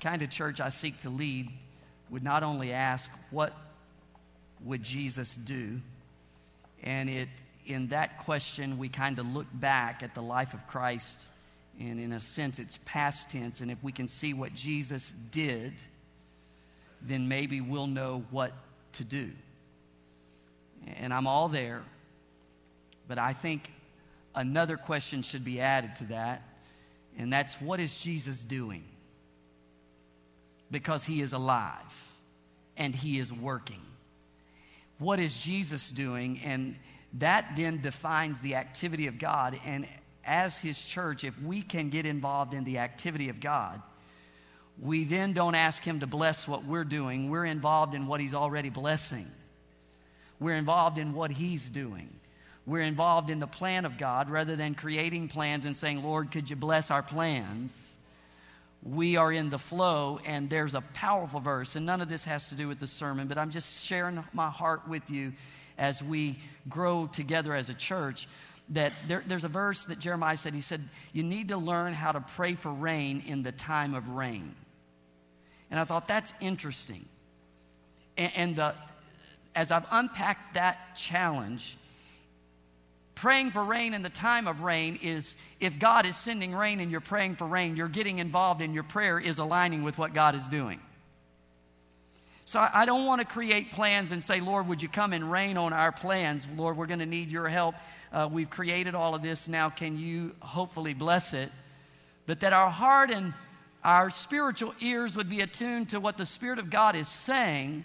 kind of church I seek to lead would not only ask, What would Jesus do? And it, in that question, we kind of look back at the life of Christ, and in a sense, it's past tense. And if we can see what Jesus did, then maybe we'll know what to do. And I'm all there, but I think another question should be added to that, and that's what is Jesus doing? Because he is alive and he is working. What is Jesus doing? And that then defines the activity of God. And as his church, if we can get involved in the activity of God, we then don't ask him to bless what we're doing. We're involved in what he's already blessing. We're involved in what he's doing. We're involved in the plan of God rather than creating plans and saying, Lord, could you bless our plans? We are in the flow, and there's a powerful verse, and none of this has to do with the sermon, but I'm just sharing my heart with you as we grow together as a church. That there, there's a verse that Jeremiah said, he said, You need to learn how to pray for rain in the time of rain. And I thought, that's interesting. And, and uh, as I've unpacked that challenge, praying for rain in the time of rain is if God is sending rain and you're praying for rain, you're getting involved in your prayer is aligning with what God is doing. So I don't want to create plans and say, Lord, would you come and rain on our plans? Lord, we're going to need your help. Uh, we've created all of this. Now, can you hopefully bless it? But that our heart and our spiritual ears would be attuned to what the Spirit of God is saying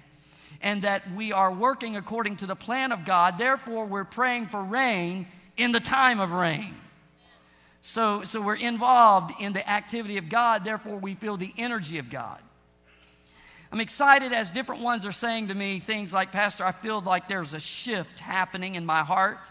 and that we are working according to the plan of God. Therefore, we're praying for rain in the time of rain. So, so we're involved in the activity of God, therefore, we feel the energy of God. I'm excited as different ones are saying to me things like, Pastor, I feel like there's a shift happening in my heart.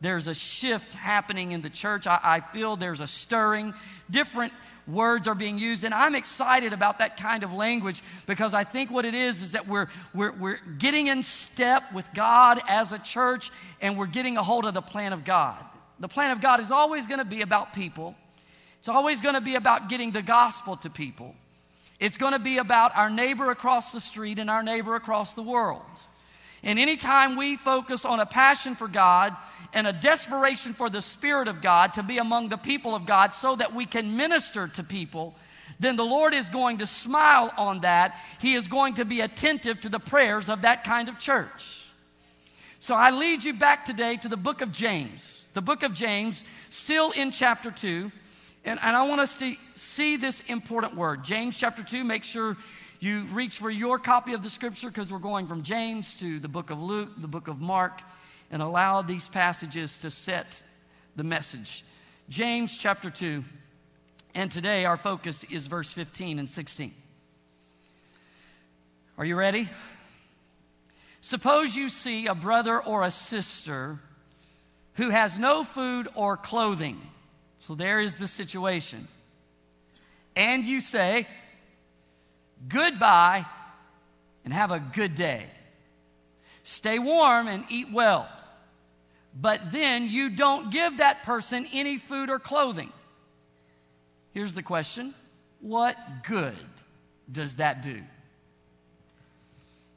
There's a shift happening in the church. I, I feel there's a stirring. Different words are being used. And I'm excited about that kind of language because I think what it is is that we're, we're, we're getting in step with God as a church and we're getting a hold of the plan of God. The plan of God is always going to be about people, it's always going to be about getting the gospel to people. It's going to be about our neighbor across the street and our neighbor across the world. And anytime we focus on a passion for God and a desperation for the Spirit of God to be among the people of God so that we can minister to people, then the Lord is going to smile on that. He is going to be attentive to the prayers of that kind of church. So I lead you back today to the book of James. The book of James, still in chapter 2. And, and I want us to see this important word. James chapter 2, make sure you reach for your copy of the scripture because we're going from James to the book of Luke, the book of Mark, and allow these passages to set the message. James chapter 2, and today our focus is verse 15 and 16. Are you ready? Suppose you see a brother or a sister who has no food or clothing. So there is the situation. And you say, Goodbye and have a good day. Stay warm and eat well but then you don't give that person any food or clothing. Here's the question What good does that do?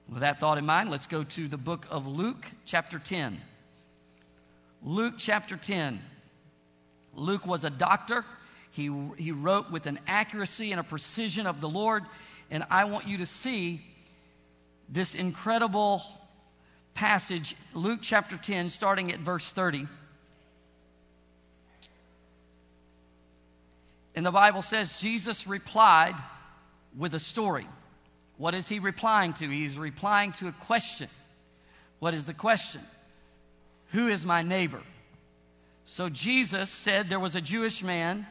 With that thought in mind, let's go to the book of Luke, chapter 10. Luke, chapter 10. Luke was a doctor. He, he wrote with an accuracy and a precision of the Lord. And I want you to see this incredible passage, Luke chapter 10, starting at verse 30. And the Bible says Jesus replied with a story. What is he replying to? He's replying to a question. What is the question? Who is my neighbor? So Jesus said there was a Jewish man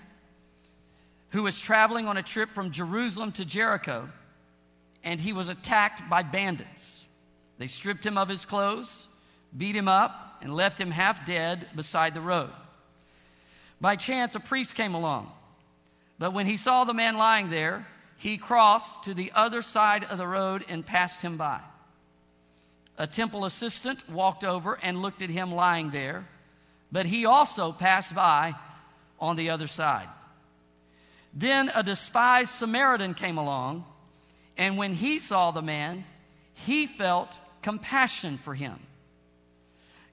who was traveling on a trip from Jerusalem to Jericho, and he was attacked by bandits. They stripped him of his clothes, beat him up, and left him half dead beside the road. By chance, a priest came along. But when he saw the man lying there, he crossed to the other side of the road and passed him by. A temple assistant walked over and looked at him lying there, but he also passed by on the other side. Then a despised Samaritan came along, and when he saw the man, he felt compassion for him.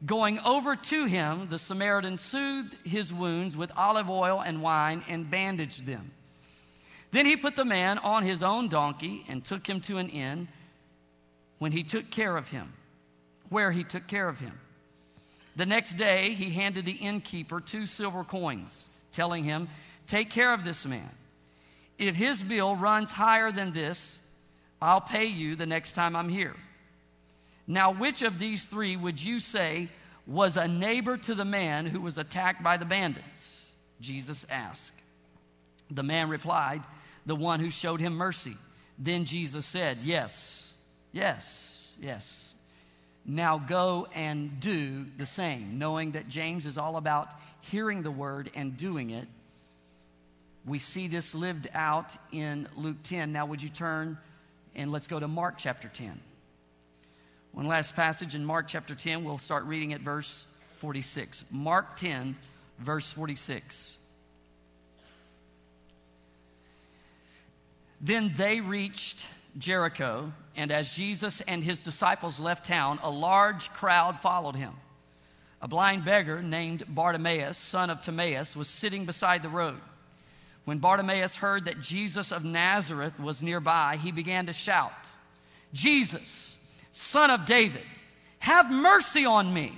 Going over to him, the Samaritan soothed his wounds with olive oil and wine and bandaged them. Then he put the man on his own donkey and took him to an inn when he took care of him, where he took care of him. The next day, he handed the innkeeper two silver coins, telling him, Take care of this man. If his bill runs higher than this, I'll pay you the next time I'm here. Now, which of these three would you say was a neighbor to the man who was attacked by the bandits? Jesus asked. The man replied, The one who showed him mercy. Then Jesus said, Yes, yes, yes. Now go and do the same, knowing that James is all about hearing the word and doing it. We see this lived out in Luke 10. Now, would you turn and let's go to Mark chapter 10. One last passage in Mark chapter 10. We'll start reading at verse 46. Mark 10, verse 46. Then they reached Jericho, and as Jesus and his disciples left town, a large crowd followed him. A blind beggar named Bartimaeus, son of Timaeus, was sitting beside the road. When Bartimaeus heard that Jesus of Nazareth was nearby, he began to shout, Jesus, son of David, have mercy on me.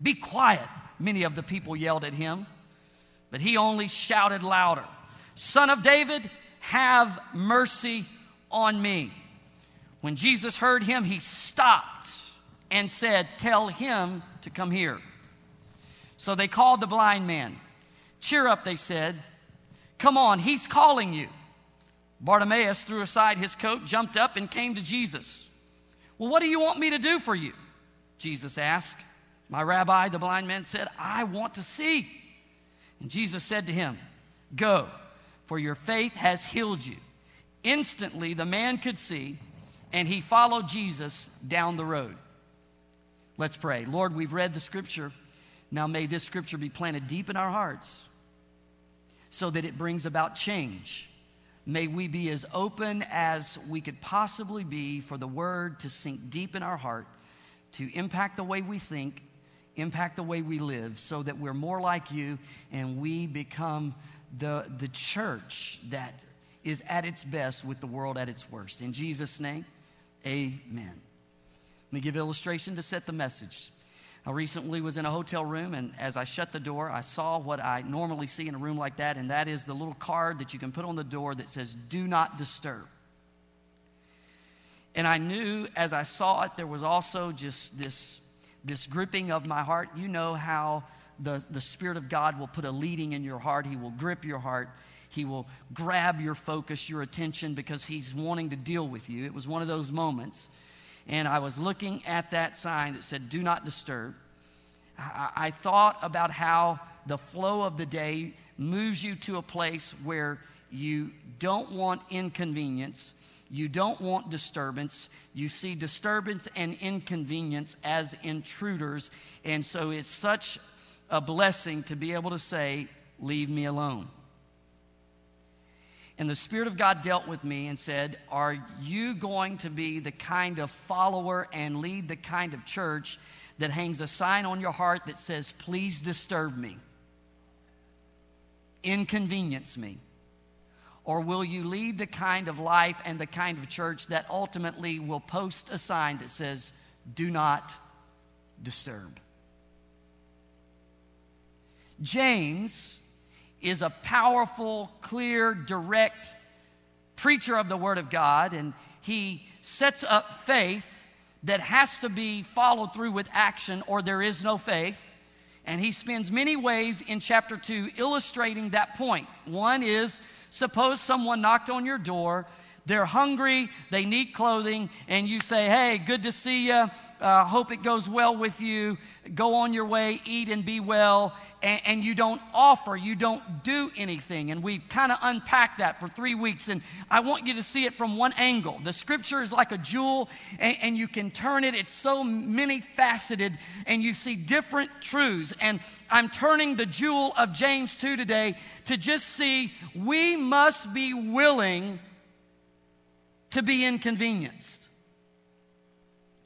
Be quiet, many of the people yelled at him. But he only shouted louder, Son of David, have mercy on me. When Jesus heard him, he stopped and said, Tell him to come here. So they called the blind man. Cheer up, they said. Come on, he's calling you. Bartimaeus threw aside his coat, jumped up, and came to Jesus. Well, what do you want me to do for you? Jesus asked. My rabbi, the blind man, said, I want to see. And Jesus said to him, Go, for your faith has healed you. Instantly, the man could see, and he followed Jesus down the road. Let's pray. Lord, we've read the scripture. Now may this scripture be planted deep in our hearts so that it brings about change. May we be as open as we could possibly be for the word to sink deep in our heart, to impact the way we think, impact the way we live, so that we're more like you and we become the, the church that is at its best with the world at its worst. In Jesus' name, amen. Let me give illustration to set the message. I recently was in a hotel room, and as I shut the door, I saw what I normally see in a room like that, and that is the little card that you can put on the door that says, Do not disturb. And I knew as I saw it, there was also just this, this gripping of my heart. You know how the, the Spirit of God will put a leading in your heart, He will grip your heart. He will grab your focus, your attention, because he's wanting to deal with you. It was one of those moments and I was looking at that sign that said, Do not disturb. I, I thought about how the flow of the day moves you to a place where you don't want inconvenience, you don't want disturbance. You see disturbance and inconvenience as intruders. And so it's such a blessing to be able to say, Leave me alone. And the Spirit of God dealt with me and said, Are you going to be the kind of follower and lead the kind of church that hangs a sign on your heart that says, Please disturb me, inconvenience me? Or will you lead the kind of life and the kind of church that ultimately will post a sign that says, Do not disturb? James is a powerful, clear, direct preacher of the Word of God, and he sets up faith that has to be followed through with action, or there is no faith. And he spends many ways in chapter 2 illustrating that point. One is suppose someone knocked on your door, they're hungry, they need clothing, and you say, Hey, good to see you. Uh, hope it goes well with you. Go on your way, eat and be well. And, and you don't offer, you don't do anything. And we've kind of unpacked that for three weeks. And I want you to see it from one angle. The scripture is like a jewel, and, and you can turn it. It's so many faceted, and you see different truths. And I'm turning the jewel of James 2 today to just see we must be willing to be inconvenienced.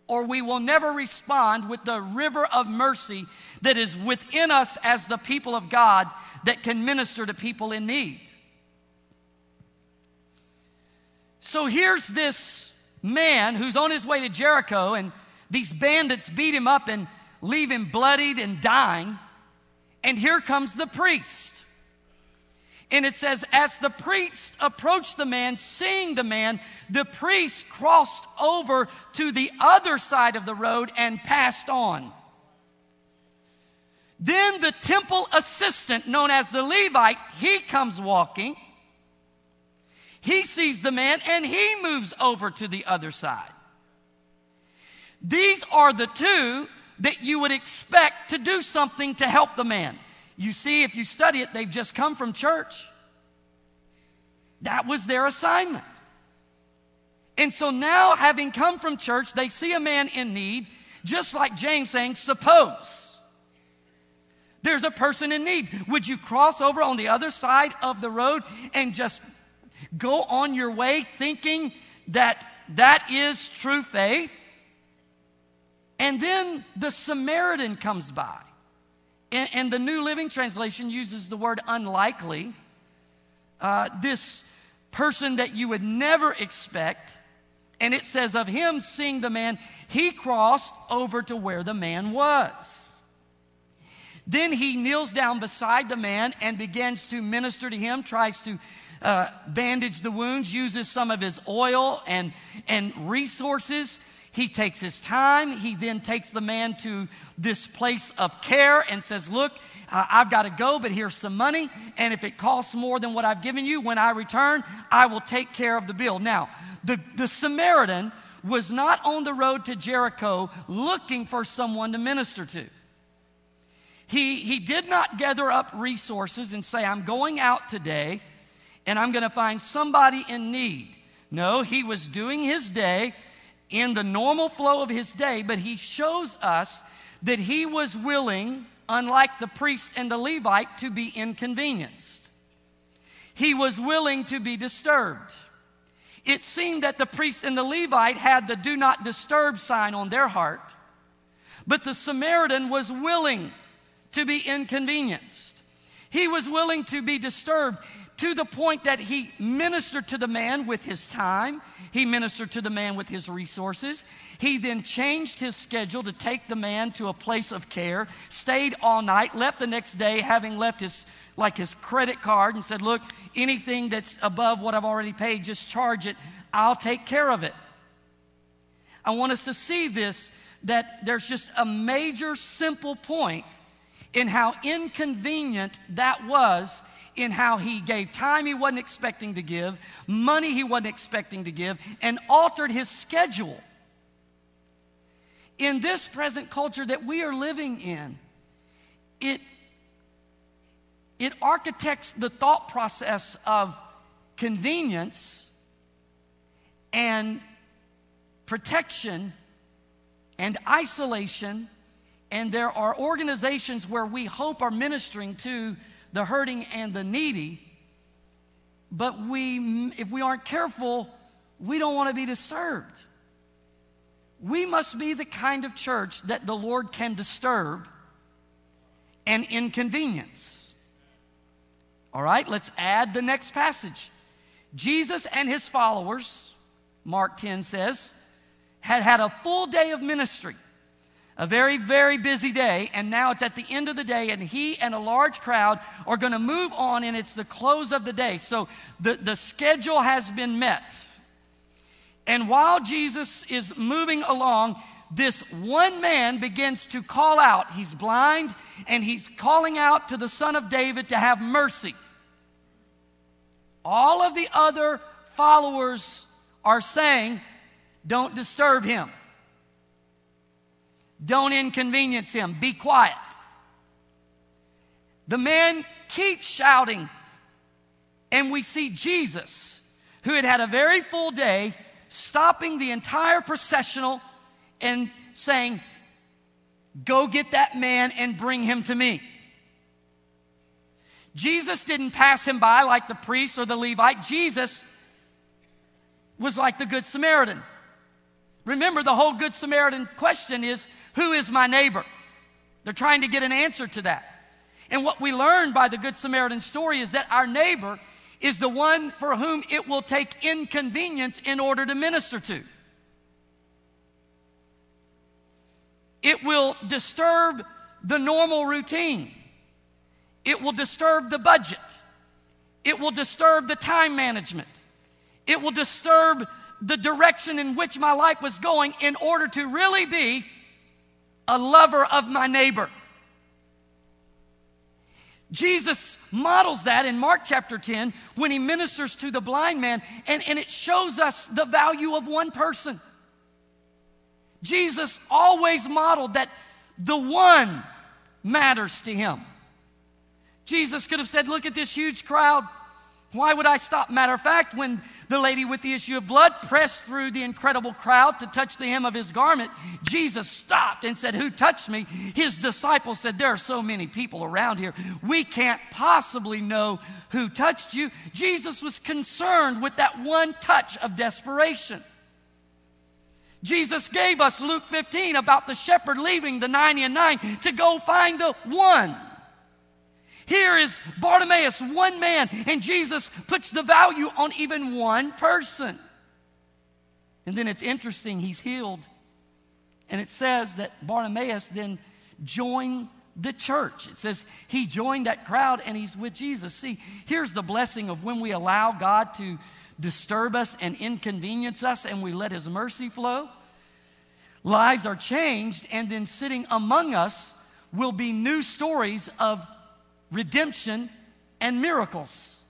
Or we will never respond with the river of mercy that is within us as the people of God that can minister to people in need. So here's this man who's on his way to Jericho, and these bandits beat him up and leave him bloodied and dying. And here comes the priest. And it says, as the priest approached the man, seeing the man, the priest crossed over to the other side of the road and passed on. Then the temple assistant, known as the Levite, he comes walking. He sees the man and he moves over to the other side. These are the two that you would expect to do something to help the man. You see, if you study it, they've just come from church. That was their assignment. And so now, having come from church, they see a man in need, just like James saying, Suppose there's a person in need. Would you cross over on the other side of the road and just go on your way thinking that that is true faith? And then the Samaritan comes by. And, and the New Living Translation uses the word unlikely. Uh, this person that you would never expect. And it says of him seeing the man, he crossed over to where the man was. Then he kneels down beside the man and begins to minister to him, tries to uh, bandage the wounds, uses some of his oil and, and resources he takes his time. He then takes the man to this place of care and says, Look, uh, I've got to go, but here's some money. And if it costs more than what I've given you, when I return, I will take care of the bill. Now, the, the Samaritan was not on the road to Jericho looking for someone to minister to. He, he did not gather up resources and say, I'm going out today and I'm going to find somebody in need. No, he was doing his day in the normal flow of his day, but he shows us that he was willing, unlike the priest and the Levite, to be inconvenienced. He was willing to be disturbed. It seemed that the priest and the Levite had the do not disturb sign on their heart, but the Samaritan was willing to be inconvenienced. He was willing to be disturbed to the point that he ministered to the man with his time. He ministered to the man with his resources. He then changed his schedule to take the man to a place of care, stayed all night, left the next day, having left his like his credit card and said, Look, anything that's above what I've already paid, just charge it. I'll take care of it. I want us to see this that there's just a major simple point in how inconvenient that was in how he gave time he wasn't expecting to give, money he wasn't expecting to give, and altered his schedule. In this present culture that we are living in, it, it architects the thought process of convenience and protection and isolation. And there are organizations where we hope are ministering to the hurting and the needy. But we, if we aren't careful, we don't want to be disturbed. We must be the kind of church that the Lord can disturb and inconvenience. All right, let's add the next passage. Jesus and his followers, Mark 10 says, had had a full day of ministry a very, very busy day, and now it's at the end of the day, and he and a large crowd are going to move on, and it's the close of the day. So the, the schedule has been met. And while Jesus is moving along, this one man begins to call out. He's blind, and he's calling out to the Son of David to have mercy. All of the other followers are saying, don't disturb him. Don't inconvenience him. Be quiet. The man keeps shouting, and we see Jesus, who had had a very full day, stopping the entire processional and saying, Go get that man and bring him to me. Jesus didn't pass him by like the priest or the Levite. Jesus was like the Good Samaritan. Remember, the whole Good Samaritan question is who is my neighbor? They're trying to get an answer to that. And what we learn by the Good Samaritan story is that our neighbor is the one for whom it will take inconvenience in order to minister to. It will disturb the normal routine. It will disturb the budget. It will disturb the time management. It will disturb the direction in which my life was going in order to really be a lover of my neighbor. Jesus models that in Mark chapter 10 when he ministers to the blind man, and, and it shows us the value of one person. Jesus always modeled that the one matters to him. Jesus could have said, Look at this huge crowd. Why would I stop? Matter of fact, when the lady with the issue of blood pressed through the incredible crowd to touch the hem of his garment, Jesus stopped and said, Who touched me? His disciples said, There are so many people around here. We can't possibly know who touched you. Jesus was concerned with that one touch of desperation. Jesus gave us Luke 15 about the shepherd leaving the 90 and 9 to go find the one. Here is Bartimaeus, one man, and Jesus puts the value on even one person. And then it's interesting, he's healed. And it says that Bartimaeus then joined the church. It says he joined that crowd and he's with Jesus. See, here's the blessing of when we allow God to disturb us and inconvenience us and we let His mercy flow, lives are changed, and then sitting among us will be new stories of redemption and miracles.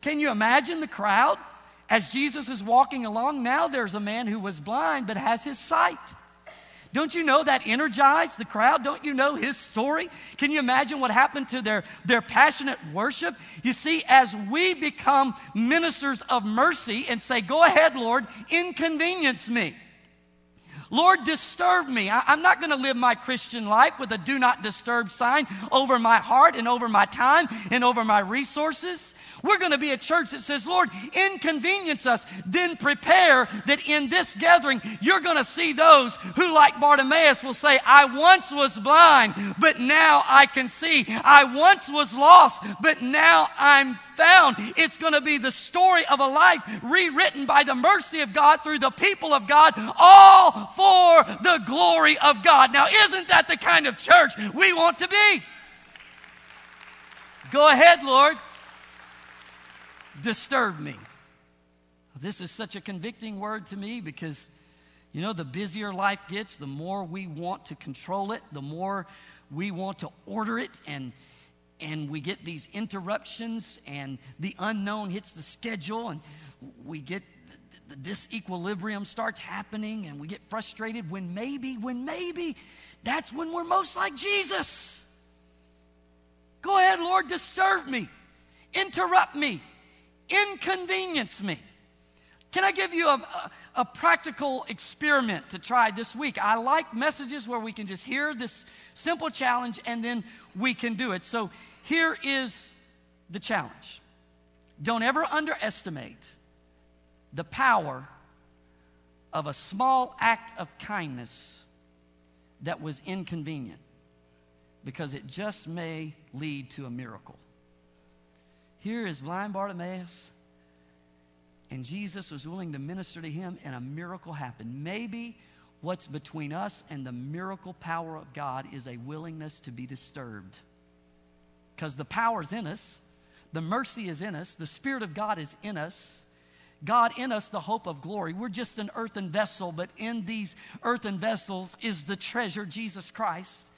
Can you imagine the crowd? As Jesus is walking along, now there's a man who was blind but has his sight. Don't you know that energized the crowd? Don't you know his story? Can you imagine what happened to their, their passionate worship? You see, as we become ministers of mercy and say, Go ahead, Lord, inconvenience me. Lord, disturb me. I, am not going to live my Christian life with a do not disturb sign over my heart and over my time and over my resources. We're going to be a church that says, Lord, inconvenience us, then prepare that in this gathering, you're going to see those who, like Bartimaeus, will say, I once was blind, but now I can see. I once was lost, but now I'm found. It's going to be the story of a life rewritten by the mercy of God through the people of God, all for the glory of God. Now, isn't that the kind of church we want to be? Go ahead, Lord disturb me. This is such a convicting word to me because, you know, the busier life gets, the more we want to control it, the more we want to order it, and, and we get these interruptions, and the unknown hits the schedule, and we get the disequilibrium starts happening, and we get frustrated when maybe, when maybe, that's when we're most like Jesus. Go ahead, Lord, disturb me, interrupt me, inconvenience me. Can I give you a, a, a, practical experiment to try this week? I like messages where we can just hear this simple challenge and then we can do it. So here is the challenge don't ever underestimate the power of a small act of kindness that was inconvenient because it just may lead to a miracle. Here is blind Bartimaeus, and Jesus was willing to minister to him, and a miracle happened. Maybe what's between us and the miracle power of God is a willingness to be disturbed. Because the power is in us, the mercy is in us, the Spirit of God is in us. God in us, the hope of glory. We're just an earthen vessel, but in these earthen vessels is the treasure, Jesus Christ.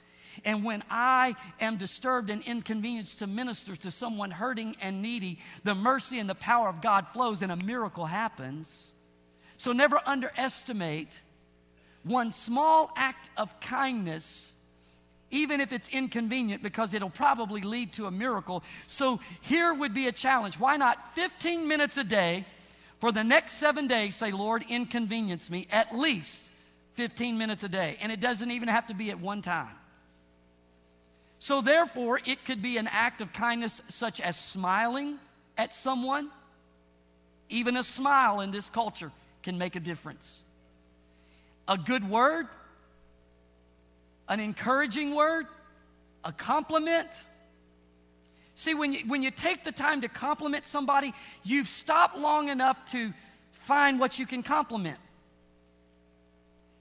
And when I am disturbed and inconvenienced to minister to someone hurting and needy, the mercy and the power of God flows and a miracle happens. So never underestimate one small act of kindness even if it's inconvenient, because it'll probably lead to a miracle. So here would be a challenge. Why not 15 minutes a day for the next seven days? Say, Lord, inconvenience me at least 15 minutes a day. And it doesn't even have to be at one time. So, therefore, it could be an act of kindness such as smiling at someone. Even a smile in this culture can make a difference. A good word, an encouraging word, a compliment. See, when you, when you take the time to compliment somebody, you've stopped long enough to find what you can compliment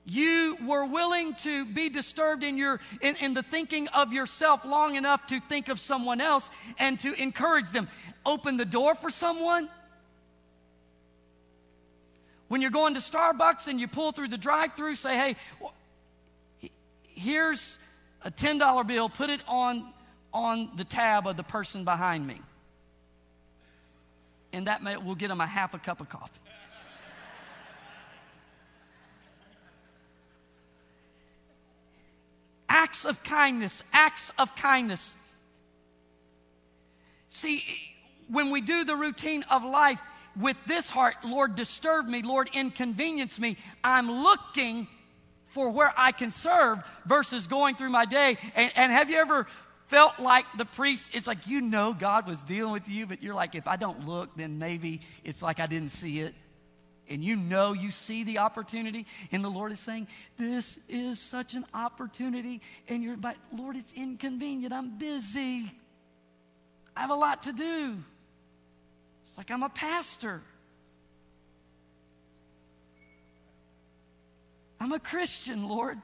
you were willing to be disturbed in, your, in, in, the thinking of yourself long enough to think of someone else and to encourage them. Open the door for someone. When you're going to Starbucks and you pull through the drive through, say, hey, here's a $10 bill, put it on, on the tab of the person behind me. And that may, will get them a half a cup of coffee. acts of kindness, acts of kindness. See, when we do the routine of life with this heart, Lord, disturb me, Lord, inconvenience me, I'm looking for where I can serve versus going through my day. And, and have you ever felt like the priest, it's like you know God was dealing with you, but you're like, if I don't look, then maybe it's like I didn't see it and you know you see the opportunity, and the Lord is saying, This is such an opportunity, and you're like, Lord, it's inconvenient. I'm busy. I have a lot to do. It's like I'm a pastor. I'm a Christian, Lord.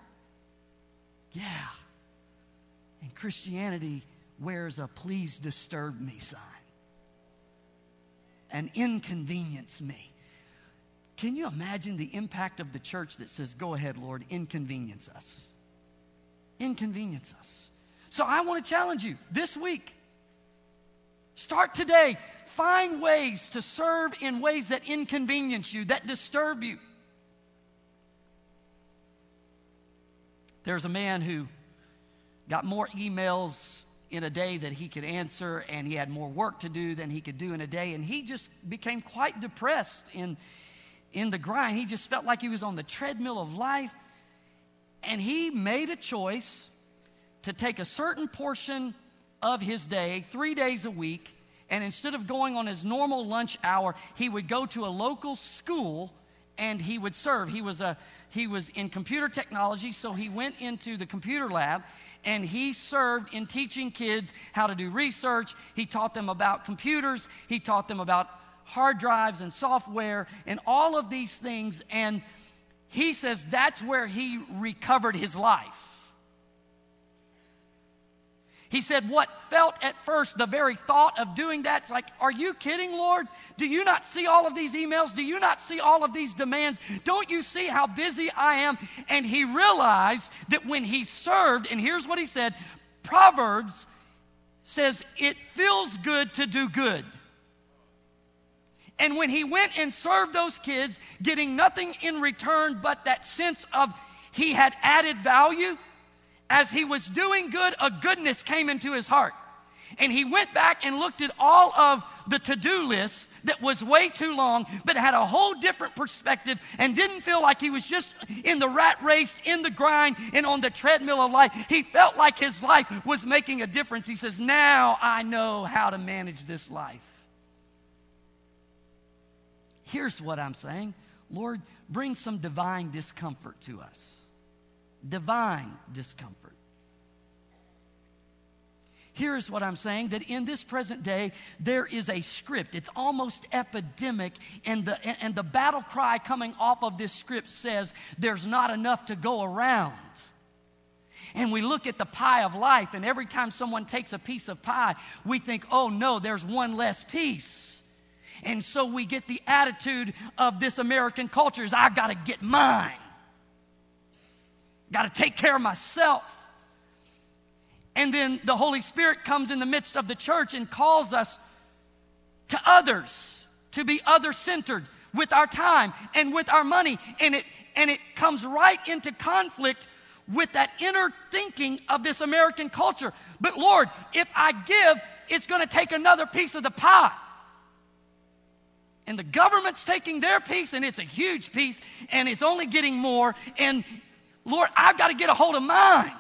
Yeah. And Christianity wears a please disturb me sign and inconvenience me. Can you imagine the impact of the church that says, Go ahead, Lord, inconvenience us? Inconvenience us. So I want to challenge you this week. Start today. Find ways to serve in ways that inconvenience you, that disturb you. There's a man who got more emails in a day that he could answer, and he had more work to do than he could do in a day, and he just became quite depressed in in the grind. He just felt like he was on the treadmill of life. And he made a choice to take a certain portion of his day, three days a week, and instead of going on his normal lunch hour, he would go to a local school and he would serve. He was, a, he was in computer technology, so he went into the computer lab and he served in teaching kids how to do research. He taught them about computers, he taught them about hard drives and software and all of these things. And he says that's where he recovered his life. He said, What felt at first the very thought of doing that, it's like, Are you kidding, Lord? Do you not see all of these emails? Do you not see all of these demands? Don't you see how busy I am? And he realized that when he served, and here's what he said Proverbs says, It feels good to do good. And when he went and served those kids, getting nothing in return but that sense of he had added value, as he was doing good, a goodness came into his heart. And he went back and looked at all of the to do list that was way too long, but had a whole different perspective and didn't feel like he was just in the rat race, in the grind, and on the treadmill of life. He felt like his life was making a difference. He says, Now I know how to manage this life. Here's what I'm saying Lord, bring some divine discomfort to us. Divine discomfort. Here's what I'm saying that in this present day, there is a script. It's almost epidemic, and the, and the battle cry coming off of this script says there's not enough to go around. And we look at the pie of life, and every time someone takes a piece of pie, we think, oh no, there's one less piece. And so we get the attitude of this American culture is I've got to get mine. Got to take care of myself. And then the Holy Spirit comes in the midst of the church and calls us to others, to be other centered with our time and with our money. And it, and it comes right into conflict with that inner thinking of this American culture. But Lord, if I give, it's going to take another piece of the pie. And the government's taking their piece, and it's a huge piece, and it's only getting more. And Lord, I've got to get a hold of mine.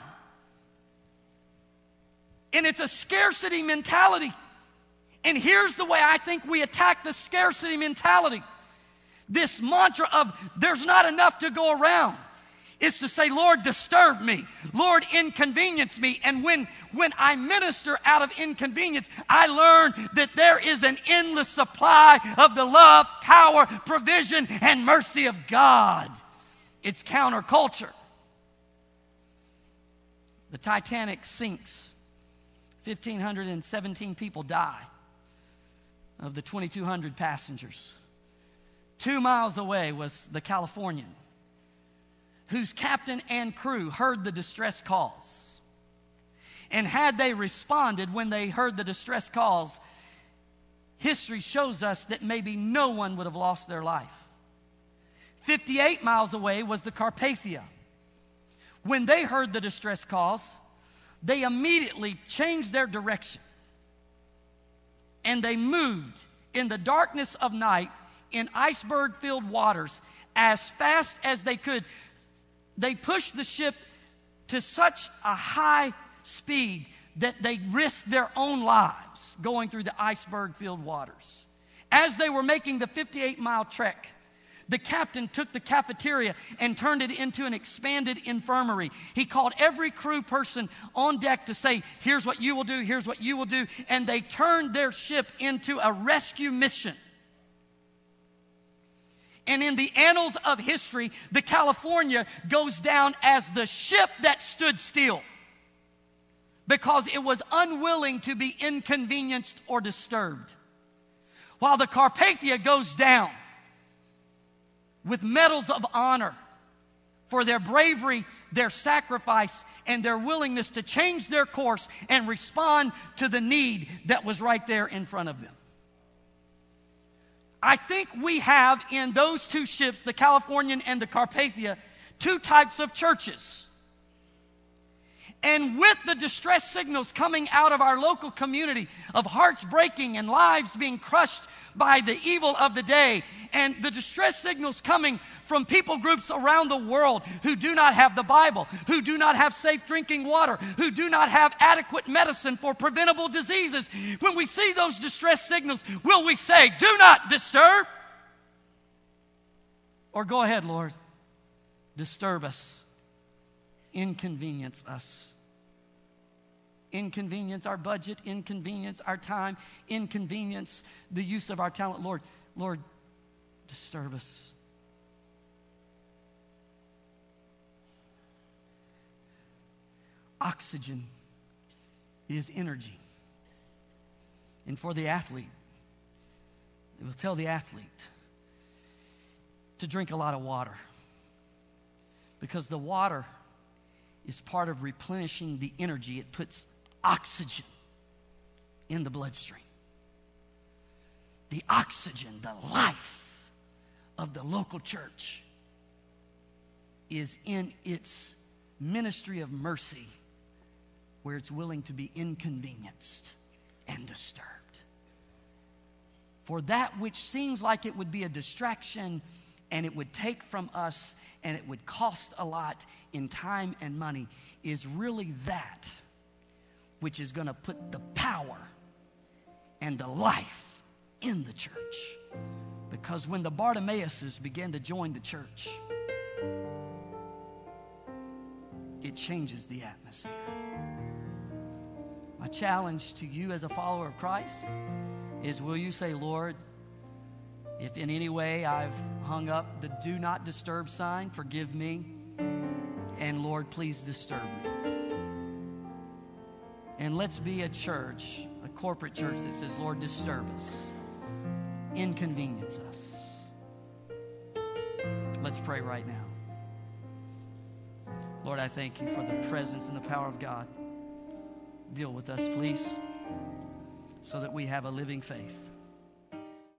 And it's a scarcity mentality. And here's the way I think we attack the scarcity mentality this mantra of there's not enough to go around is to say, Lord, disturb me. Lord, inconvenience me. And when, when I minister out of inconvenience, I learn that there is an endless supply of the love, power, provision, and mercy of God. It's counterculture. The Titanic sinks. 1,517 people die of the 2,200 passengers. Two miles away was the Californian whose captain and crew heard the distress calls. And had they responded when they heard the distress calls, history shows us that maybe no one would have lost their life. 58 miles away was the Carpathia. When they heard the distress calls, they immediately changed their direction and they moved in the darkness of night in iceberg filled waters as fast as they could they pushed the ship to such a high speed that they risked their own lives going through the iceberg filled waters. As they were making the 58 mile trek, the captain took the cafeteria and turned it into an expanded infirmary. He called every crew person on deck to say, Here's what you will do, here's what you will do. And they turned their ship into a rescue mission. And in the annals of history, the California goes down as the ship that stood still because it was unwilling to be inconvenienced or disturbed. While the Carpathia goes down with medals of honor for their bravery, their sacrifice, and their willingness to change their course and respond to the need that was right there in front of them. I think we have in those two ships, the Californian and the Carpathia, two types of churches. And with the distress signals coming out of our local community of hearts breaking and lives being crushed by the evil of the day, and the distress signals coming from people groups around the world who do not have the Bible, who do not have safe drinking water, who do not have adequate medicine for preventable diseases, when we see those distress signals, will we say, Do not disturb? Or go ahead, Lord, disturb us inconvenience us. Inconvenience our budget, inconvenience our time, inconvenience the use of our talent. Lord, Lord, disturb us. Oxygen is energy. And for the athlete, it will tell the athlete to drink a lot of water because the water is part of replenishing the energy. It puts oxygen in the bloodstream. The oxygen, the life of the local church is in its ministry of mercy where it's willing to be inconvenienced and disturbed. For that which seems like it would be a distraction and it would take from us and it would cost a lot in time and money is really that which is going to put the power and the life in the church. Because when the Bartimaeuses began to join the church, it changes the atmosphere. My challenge to you as a follower of Christ is will you say, Lord, if in any way I've hung up the do not disturb sign, forgive me. And Lord, please disturb me. And let's be a church, a corporate church that says, Lord, disturb us, inconvenience us. Let's pray right now. Lord, I thank you for the presence and the power of God. Deal with us, please, so that we have a living faith.